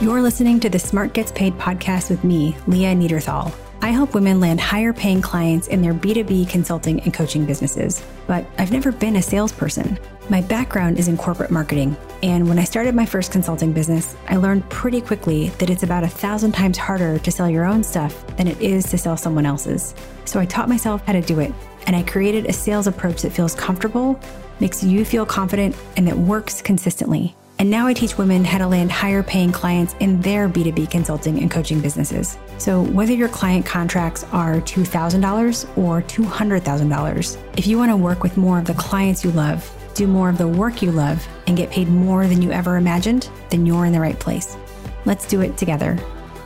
You're listening to the Smart Gets Paid podcast with me, Leah Neaderthal. I help women land higher paying clients in their B2B consulting and coaching businesses, but I've never been a salesperson. My background is in corporate marketing, and when I started my first consulting business, I learned pretty quickly that it's about a thousand times harder to sell your own stuff than it is to sell someone else's. So I taught myself how to do it, and I created a sales approach that feels comfortable, makes you feel confident, and that works consistently. And now I teach women how to land higher paying clients in their B2B consulting and coaching businesses. So, whether your client contracts are $2,000 or $200,000, if you want to work with more of the clients you love, do more of the work you love, and get paid more than you ever imagined, then you're in the right place. Let's do it together.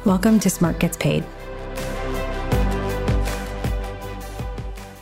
Welcome to Smart Gets Paid.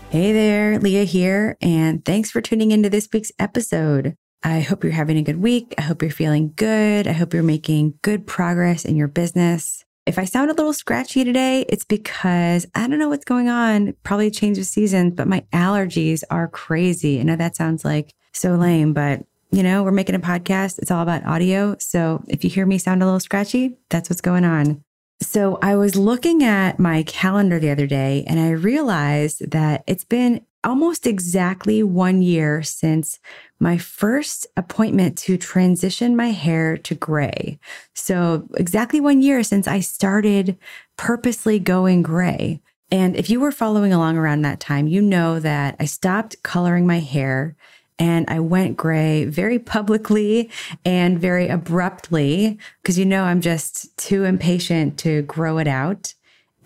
Hey there, Leah here, and thanks for tuning into this week's episode. I hope you're having a good week. I hope you're feeling good. I hope you're making good progress in your business. If I sound a little scratchy today, it's because I don't know what's going on. Probably change of seasons, but my allergies are crazy. I know that sounds like so lame, but you know, we're making a podcast. It's all about audio. So if you hear me sound a little scratchy, that's what's going on. So I was looking at my calendar the other day and I realized that it's been almost exactly one year since my first appointment to transition my hair to gray. So, exactly one year since I started purposely going gray. And if you were following along around that time, you know that I stopped coloring my hair and I went gray very publicly and very abruptly because you know I'm just too impatient to grow it out.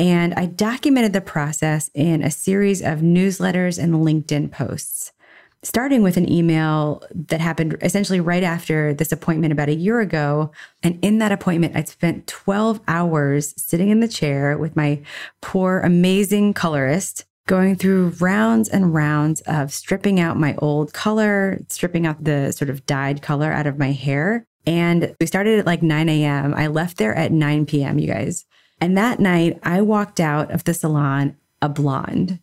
And I documented the process in a series of newsletters and LinkedIn posts, starting with an email that happened essentially right after this appointment about a year ago. And in that appointment, I spent 12 hours sitting in the chair with my poor, amazing colorist going through rounds and rounds of stripping out my old color, stripping out the sort of dyed color out of my hair. And we started at like 9 a.m. I left there at 9 p.m., you guys. And that night, I walked out of the salon a blonde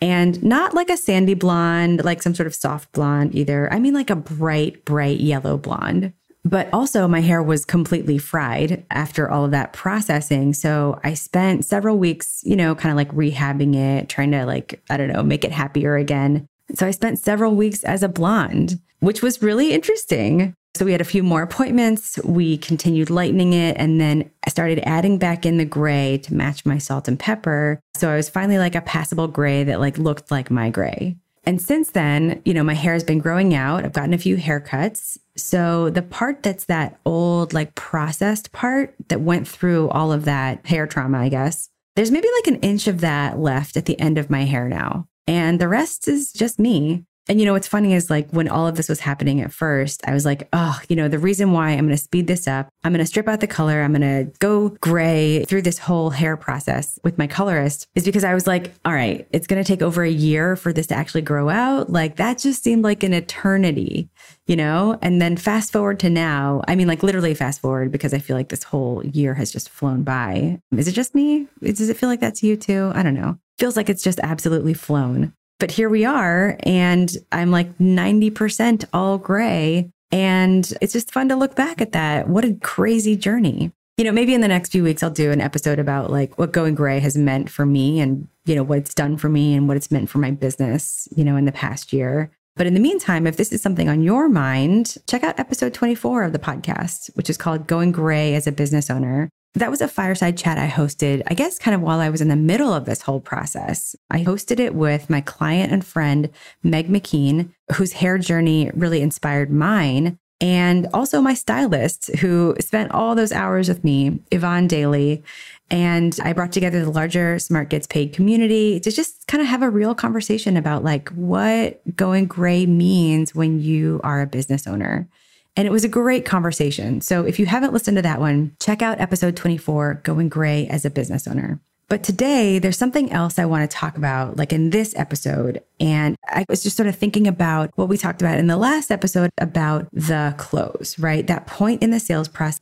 and not like a sandy blonde, like some sort of soft blonde either. I mean, like a bright, bright yellow blonde. But also, my hair was completely fried after all of that processing. So I spent several weeks, you know, kind of like rehabbing it, trying to, like, I don't know, make it happier again. So I spent several weeks as a blonde, which was really interesting. So we had a few more appointments. We continued lightening it and then I started adding back in the gray to match my salt and pepper. So I was finally like a passable gray that like looked like my gray. And since then, you know, my hair has been growing out. I've gotten a few haircuts. So the part that's that old, like processed part that went through all of that hair trauma, I guess, there's maybe like an inch of that left at the end of my hair now. And the rest is just me. And you know, what's funny is like when all of this was happening at first, I was like, oh, you know, the reason why I'm going to speed this up, I'm going to strip out the color, I'm going to go gray through this whole hair process with my colorist is because I was like, all right, it's going to take over a year for this to actually grow out. Like that just seemed like an eternity, you know? And then fast forward to now, I mean, like literally fast forward because I feel like this whole year has just flown by. Is it just me? Does it feel like that's you too? I don't know. Feels like it's just absolutely flown. But here we are, and I'm like 90% all gray. And it's just fun to look back at that. What a crazy journey. You know, maybe in the next few weeks, I'll do an episode about like what going gray has meant for me and, you know, what it's done for me and what it's meant for my business, you know, in the past year. But in the meantime, if this is something on your mind, check out episode 24 of the podcast, which is called Going Gray as a Business Owner. That was a fireside chat I hosted, I guess, kind of while I was in the middle of this whole process. I hosted it with my client and friend, Meg McKean, whose hair journey really inspired mine, and also my stylist, who spent all those hours with me, Yvonne Daly. And I brought together the larger Smart Gets Paid community to just kind of have a real conversation about like what going gray means when you are a business owner. And it was a great conversation. So if you haven't listened to that one, check out episode 24 Going Gray as a Business Owner. But today, there's something else I want to talk about, like in this episode. And I was just sort of thinking about what we talked about in the last episode about the close, right? That point in the sales process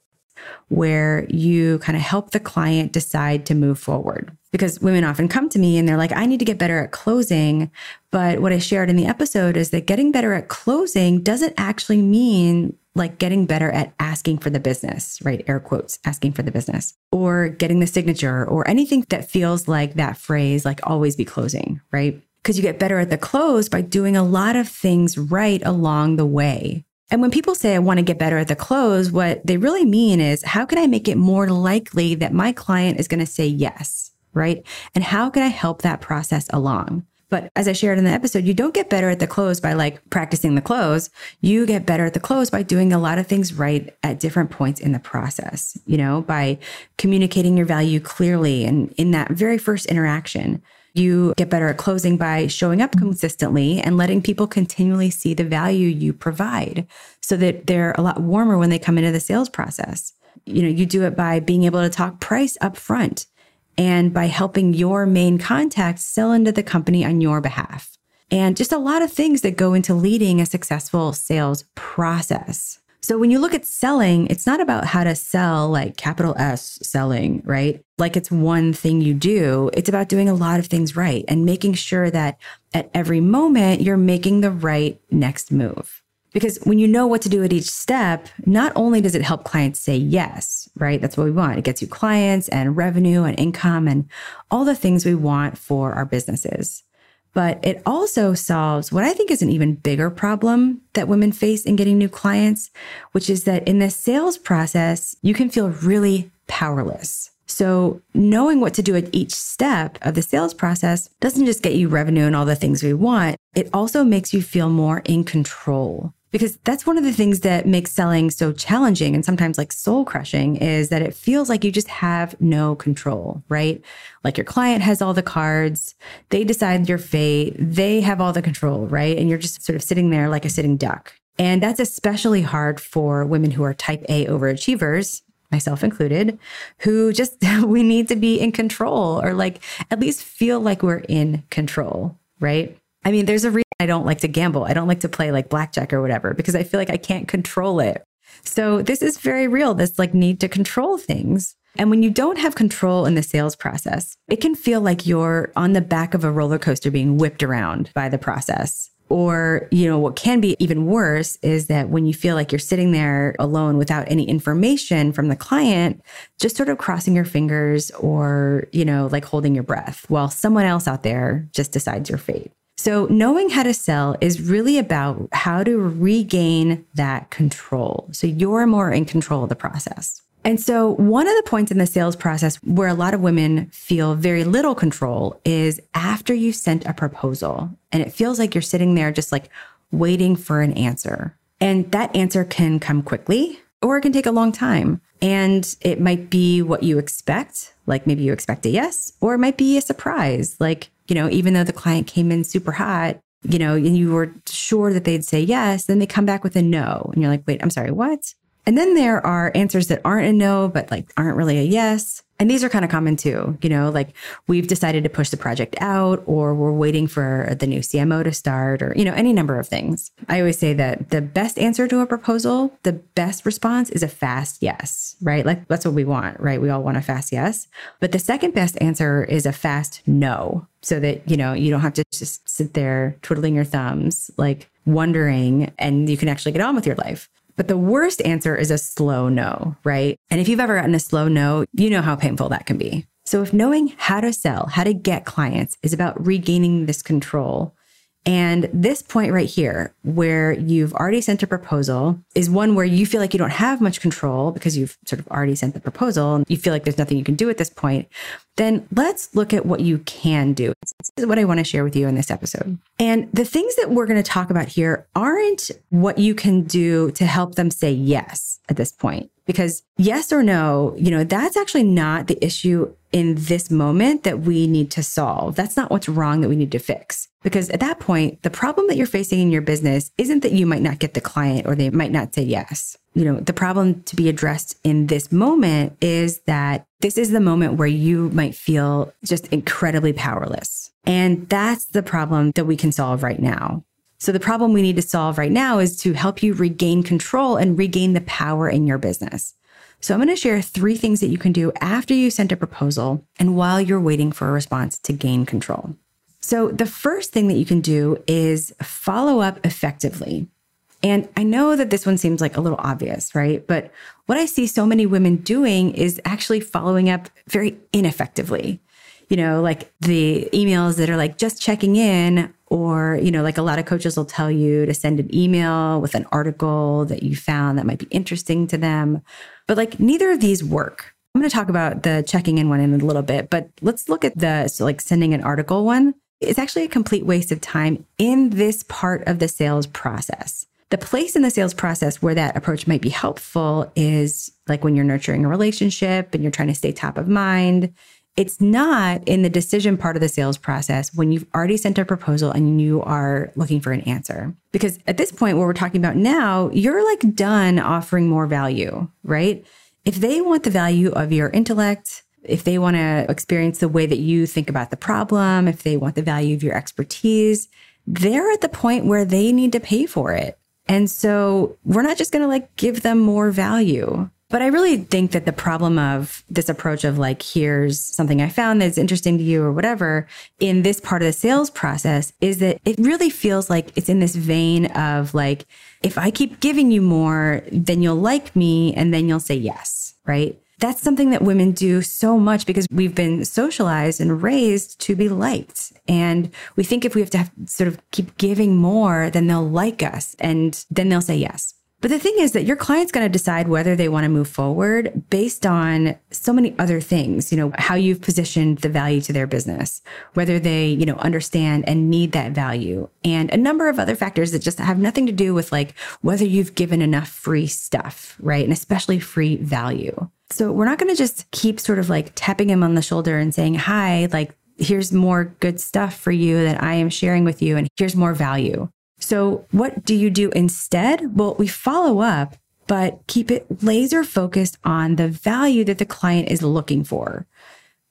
where you kind of help the client decide to move forward. Because women often come to me and they're like, I need to get better at closing. But what I shared in the episode is that getting better at closing doesn't actually mean like getting better at asking for the business, right? Air quotes, asking for the business, or getting the signature, or anything that feels like that phrase, like always be closing, right? Because you get better at the close by doing a lot of things right along the way. And when people say, I want to get better at the close, what they really mean is, how can I make it more likely that my client is going to say yes? Right. And how can I help that process along? But as I shared in the episode, you don't get better at the close by like practicing the close. You get better at the close by doing a lot of things right at different points in the process, you know, by communicating your value clearly and in that very first interaction. You get better at closing by showing up consistently and letting people continually see the value you provide so that they're a lot warmer when they come into the sales process. You know, you do it by being able to talk price up front and by helping your main contacts sell into the company on your behalf. And just a lot of things that go into leading a successful sales process. So when you look at selling, it's not about how to sell like capital S selling, right? Like it's one thing you do. It's about doing a lot of things right and making sure that at every moment you're making the right next move. Because when you know what to do at each step, not only does it help clients say yes, right? That's what we want. It gets you clients and revenue and income and all the things we want for our businesses. But it also solves what I think is an even bigger problem that women face in getting new clients, which is that in the sales process, you can feel really powerless. So, knowing what to do at each step of the sales process doesn't just get you revenue and all the things we want, it also makes you feel more in control because that's one of the things that makes selling so challenging and sometimes like soul crushing is that it feels like you just have no control, right? Like your client has all the cards, they decide your fate, they have all the control, right? And you're just sort of sitting there like a sitting duck. And that's especially hard for women who are type A overachievers, myself included, who just, we need to be in control or like at least feel like we're in control, right? I mean, there's a reason I don't like to gamble. I don't like to play like blackjack or whatever because I feel like I can't control it. So this is very real, this like need to control things. And when you don't have control in the sales process, it can feel like you're on the back of a roller coaster being whipped around by the process. Or, you know, what can be even worse is that when you feel like you're sitting there alone without any information from the client, just sort of crossing your fingers or, you know, like holding your breath while someone else out there just decides your fate. So, knowing how to sell is really about how to regain that control. So, you're more in control of the process. And so, one of the points in the sales process where a lot of women feel very little control is after you sent a proposal and it feels like you're sitting there just like waiting for an answer. And that answer can come quickly or it can take a long time. And it might be what you expect, like maybe you expect a yes, or it might be a surprise, like you know, even though the client came in super hot, you know, and you were sure that they'd say yes, then they come back with a no. And you're like, wait, I'm sorry, what? And then there are answers that aren't a no, but like aren't really a yes. And these are kind of common too, you know, like we've decided to push the project out or we're waiting for the new CMO to start or, you know, any number of things. I always say that the best answer to a proposal, the best response is a fast yes, right? Like that's what we want, right? We all want a fast yes. But the second best answer is a fast no so that, you know, you don't have to just sit there twiddling your thumbs, like wondering, and you can actually get on with your life. But the worst answer is a slow no, right? And if you've ever gotten a slow no, you know how painful that can be. So if knowing how to sell, how to get clients is about regaining this control, and this point right here, where you've already sent a proposal, is one where you feel like you don't have much control because you've sort of already sent the proposal and you feel like there's nothing you can do at this point. Then let's look at what you can do. This is what I want to share with you in this episode. And the things that we're going to talk about here aren't what you can do to help them say yes at this point. Because yes or no, you know, that's actually not the issue in this moment that we need to solve. That's not what's wrong that we need to fix. Because at that point, the problem that you're facing in your business isn't that you might not get the client or they might not say yes. You know, the problem to be addressed in this moment is that this is the moment where you might feel just incredibly powerless. And that's the problem that we can solve right now. So the problem we need to solve right now is to help you regain control and regain the power in your business. So I'm going to share three things that you can do after you send a proposal and while you're waiting for a response to gain control. So the first thing that you can do is follow up effectively. And I know that this one seems like a little obvious, right? But what I see so many women doing is actually following up very ineffectively. You know, like the emails that are like just checking in, or, you know, like a lot of coaches will tell you to send an email with an article that you found that might be interesting to them. But like neither of these work. I'm going to talk about the checking in one in a little bit, but let's look at the so like sending an article one. It's actually a complete waste of time in this part of the sales process. The place in the sales process where that approach might be helpful is like when you're nurturing a relationship and you're trying to stay top of mind. It's not in the decision part of the sales process when you've already sent a proposal and you are looking for an answer. Because at this point, what we're talking about now, you're like done offering more value, right? If they want the value of your intellect, if they want to experience the way that you think about the problem, if they want the value of your expertise, they're at the point where they need to pay for it. And so we're not just going to like give them more value. But I really think that the problem of this approach of like, here's something I found that's interesting to you or whatever in this part of the sales process is that it really feels like it's in this vein of like, if I keep giving you more, then you'll like me and then you'll say yes, right? that's something that women do so much because we've been socialized and raised to be liked. And we think if we have to have, sort of keep giving more, then they'll like us and then they'll say yes. But the thing is that your client's going to decide whether they want to move forward based on so many other things, you know, how you've positioned the value to their business, whether they, you know, understand and need that value, and a number of other factors that just have nothing to do with like whether you've given enough free stuff, right? And especially free value. So we're not going to just keep sort of like tapping him on the shoulder and saying, hi, like, here's more good stuff for you that I am sharing with you, and here's more value. So what do you do instead? Well, we follow up, but keep it laser focused on the value that the client is looking for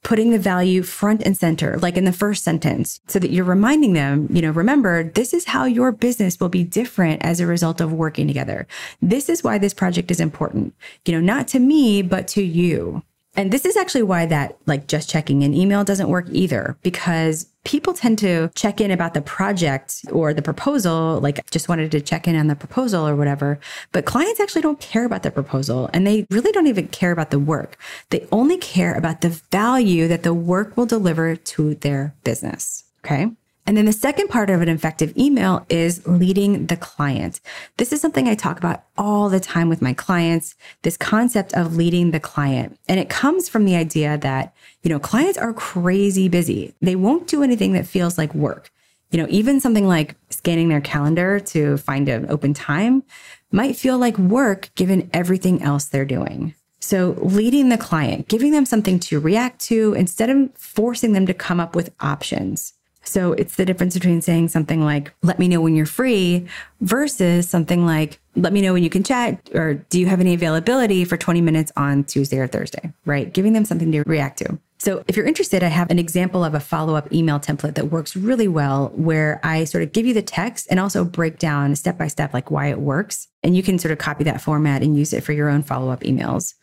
putting the value front and center, like in the first sentence, so that you're reminding them, you know, remember, this is how your business will be different as a result of working together. This is why this project is important, you know, not to me, but to you. And this is actually why that like just checking in email doesn't work either, because people tend to check in about the project or the proposal, like just wanted to check in on the proposal or whatever. But clients actually don't care about the proposal and they really don't even care about the work. They only care about the value that the work will deliver to their business. Okay. And then the second part of an effective email is leading the client. This is something I talk about all the time with my clients, this concept of leading the client. And it comes from the idea that, you know, clients are crazy busy. They won't do anything that feels like work. You know, even something like scanning their calendar to find an open time might feel like work given everything else they're doing. So, leading the client, giving them something to react to instead of forcing them to come up with options. So it's the difference between saying something like, let me know when you're free versus something like, let me know when you can chat or do you have any availability for 20 minutes on Tuesday or Thursday, right? Giving them something to react to. So if you're interested, I have an example of a follow up email template that works really well where I sort of give you the text and also break down step by step, like why it works. And you can sort of copy that format and use it for your own follow up emails.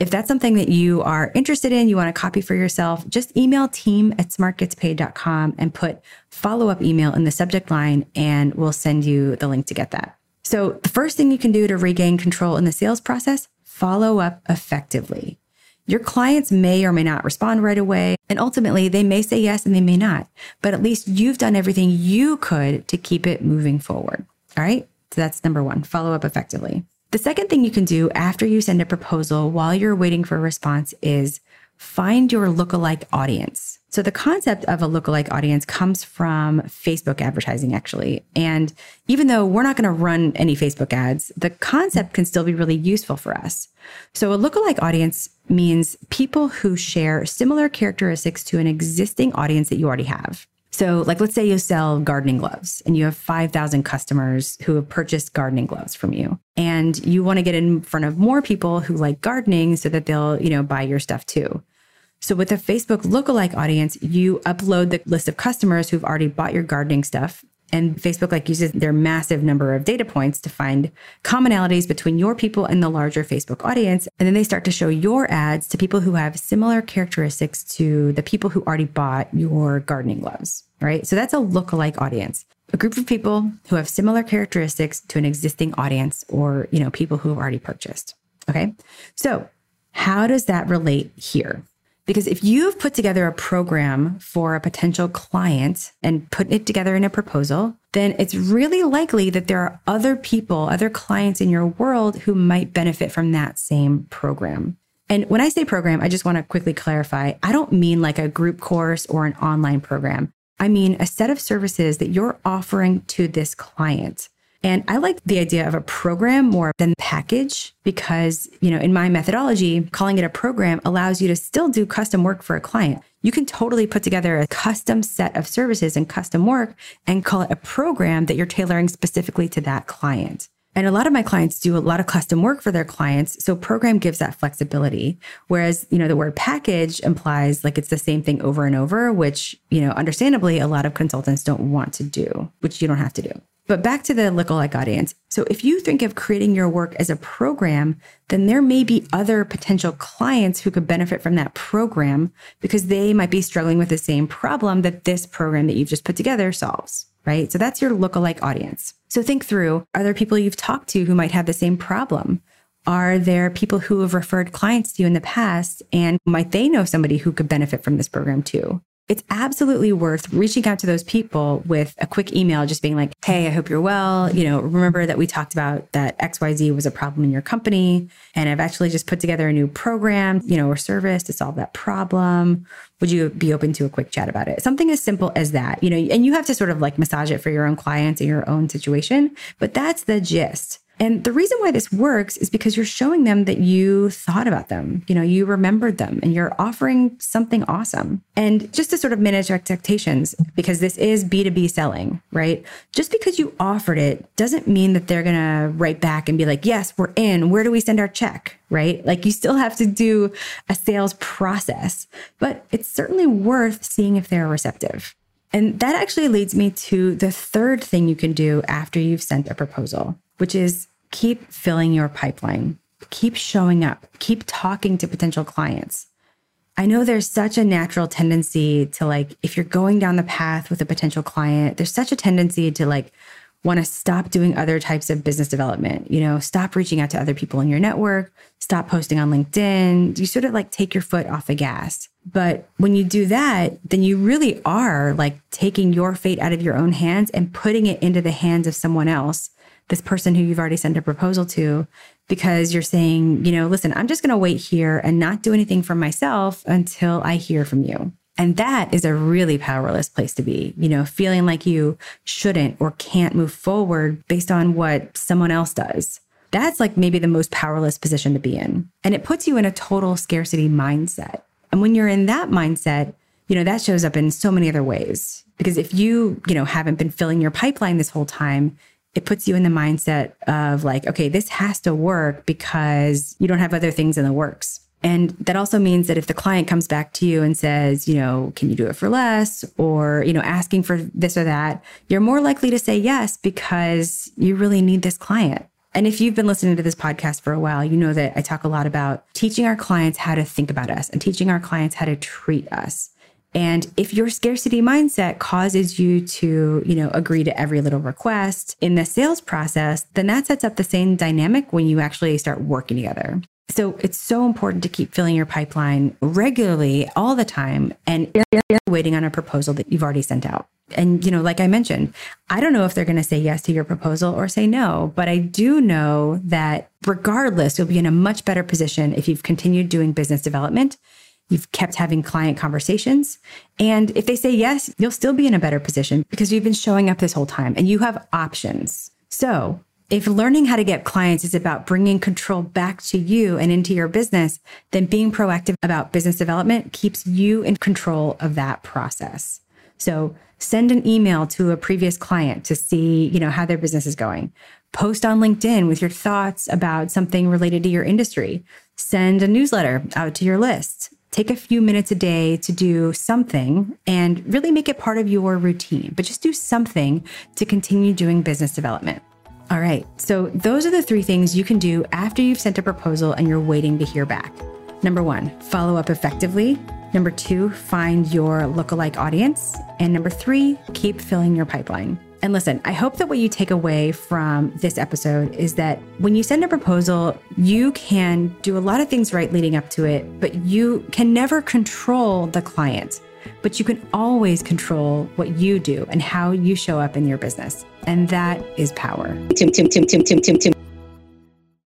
If that's something that you are interested in, you want to copy for yourself, just email team at smartgetspaid.com and put follow up email in the subject line, and we'll send you the link to get that. So, the first thing you can do to regain control in the sales process, follow up effectively. Your clients may or may not respond right away, and ultimately they may say yes and they may not, but at least you've done everything you could to keep it moving forward. All right. So that's number one, follow up effectively. The second thing you can do after you send a proposal while you're waiting for a response is find your lookalike audience. So the concept of a lookalike audience comes from Facebook advertising, actually. And even though we're not going to run any Facebook ads, the concept can still be really useful for us. So a lookalike audience means people who share similar characteristics to an existing audience that you already have. So, like, let's say you sell gardening gloves and you have 5,000 customers who have purchased gardening gloves from you. And you want to get in front of more people who like gardening so that they'll, you know, buy your stuff too. So, with a Facebook lookalike audience, you upload the list of customers who've already bought your gardening stuff And Facebook like uses their massive number of data points to find commonalities between your people and the larger Facebook audience. And then they start to show your ads to people who have similar characteristics to the people who already bought your gardening gloves, right? So that's a lookalike audience. A group of people who have similar characteristics to an existing audience or, you know, people who have already purchased. Okay. So how does that relate here? Because if you've put together a program for a potential client and put it together in a proposal, then it's really likely that there are other people, other clients in your world who might benefit from that same program. And when I say program, I just want to quickly clarify I don't mean like a group course or an online program. I mean a set of services that you're offering to this client. And I like the idea of a program more than package because, you know, in my methodology, calling it a program allows you to still do custom work for a client. You can totally put together a custom set of services and custom work and call it a program that you're tailoring specifically to that client. And a lot of my clients do a lot of custom work for their clients. So program gives that flexibility. Whereas, you know, the word package implies like it's the same thing over and over, which, you know, understandably, a lot of consultants don't want to do, which you don't have to do. But back to the lookalike audience. So if you think of creating your work as a program, then there may be other potential clients who could benefit from that program because they might be struggling with the same problem that this program that you've just put together solves, right? So that's your lookalike audience. So think through, are there people you've talked to who might have the same problem? Are there people who have referred clients to you in the past and might they know somebody who could benefit from this program too? It's absolutely worth reaching out to those people with a quick email, just being like, Hey, I hope you're well. You know, remember that we talked about that XYZ was a problem in your company. And I've actually just put together a new program, you know, or service to solve that problem. Would you be open to a quick chat about it? Something as simple as that, you know, and you have to sort of like massage it for your own clients and your own situation, but that's the gist. And the reason why this works is because you're showing them that you thought about them, you know, you remembered them and you're offering something awesome. And just to sort of manage expectations, because this is B2B selling, right? Just because you offered it doesn't mean that they're going to write back and be like, yes, we're in. Where do we send our check? Right? Like you still have to do a sales process, but it's certainly worth seeing if they're receptive. And that actually leads me to the third thing you can do after you've sent a proposal, which is keep filling your pipeline, keep showing up, keep talking to potential clients. I know there's such a natural tendency to like, if you're going down the path with a potential client, there's such a tendency to like want to stop doing other types of business development, you know, stop reaching out to other people in your network, stop posting on LinkedIn. You sort of like take your foot off the gas. But when you do that, then you really are like taking your fate out of your own hands and putting it into the hands of someone else this person who you've already sent a proposal to because you're saying, you know, listen, I'm just going to wait here and not do anything for myself until I hear from you. And that is a really powerless place to be, you know, feeling like you shouldn't or can't move forward based on what someone else does. That's like maybe the most powerless position to be in. And it puts you in a total scarcity mindset. And when you're in that mindset, you know, that shows up in so many other ways. Because if you, you know, haven't been filling your pipeline this whole time, it puts you in the mindset of like, okay, this has to work because you don't have other things in the works. And that also means that if the client comes back to you and says, you know, can you do it for less? Or, you know, asking for this or that, you're more likely to say yes because you really need this client. And if you've been listening to this podcast for a while, you know that I talk a lot about teaching our clients how to think about us and teaching our clients how to treat us. And if your scarcity mindset causes you to, you know, agree to every little request in the sales process, then that sets up the same dynamic when you actually start working together. So it's so important to keep filling your pipeline regularly all the time and waiting on a proposal that you've already sent out. And, you know, like I mentioned, I don't know if they're going to say yes to your proposal or say no, but I do know that regardless, you'll be in a much better position if you've continued doing business development You've kept having client conversations. And if they say yes, you'll still be in a better position because you've been showing up this whole time and you have options. So if learning how to get clients is about bringing control back to you and into your business, then being proactive about business development keeps you in control of that process. So send an email to a previous client to see, you know, how their business is going. Post on LinkedIn with your thoughts about something related to your industry. Send a newsletter out to your list Take a few minutes a day to do something and really make it part of your routine, but just do something to continue doing business development. All right, so those are the three things you can do after you've sent a proposal and you're waiting to hear back. Number one, follow up effectively. Number two, find your lookalike audience. And number three, keep filling your pipeline. And listen, I hope that what you take away from this episode is that when you send a proposal, you can do a lot of things right leading up to it, but you can never control the client. But you can always control what you do and how you show up in your business. And that is power. Tim, Tim, Tim, Tim, Tim, Tim, Tim.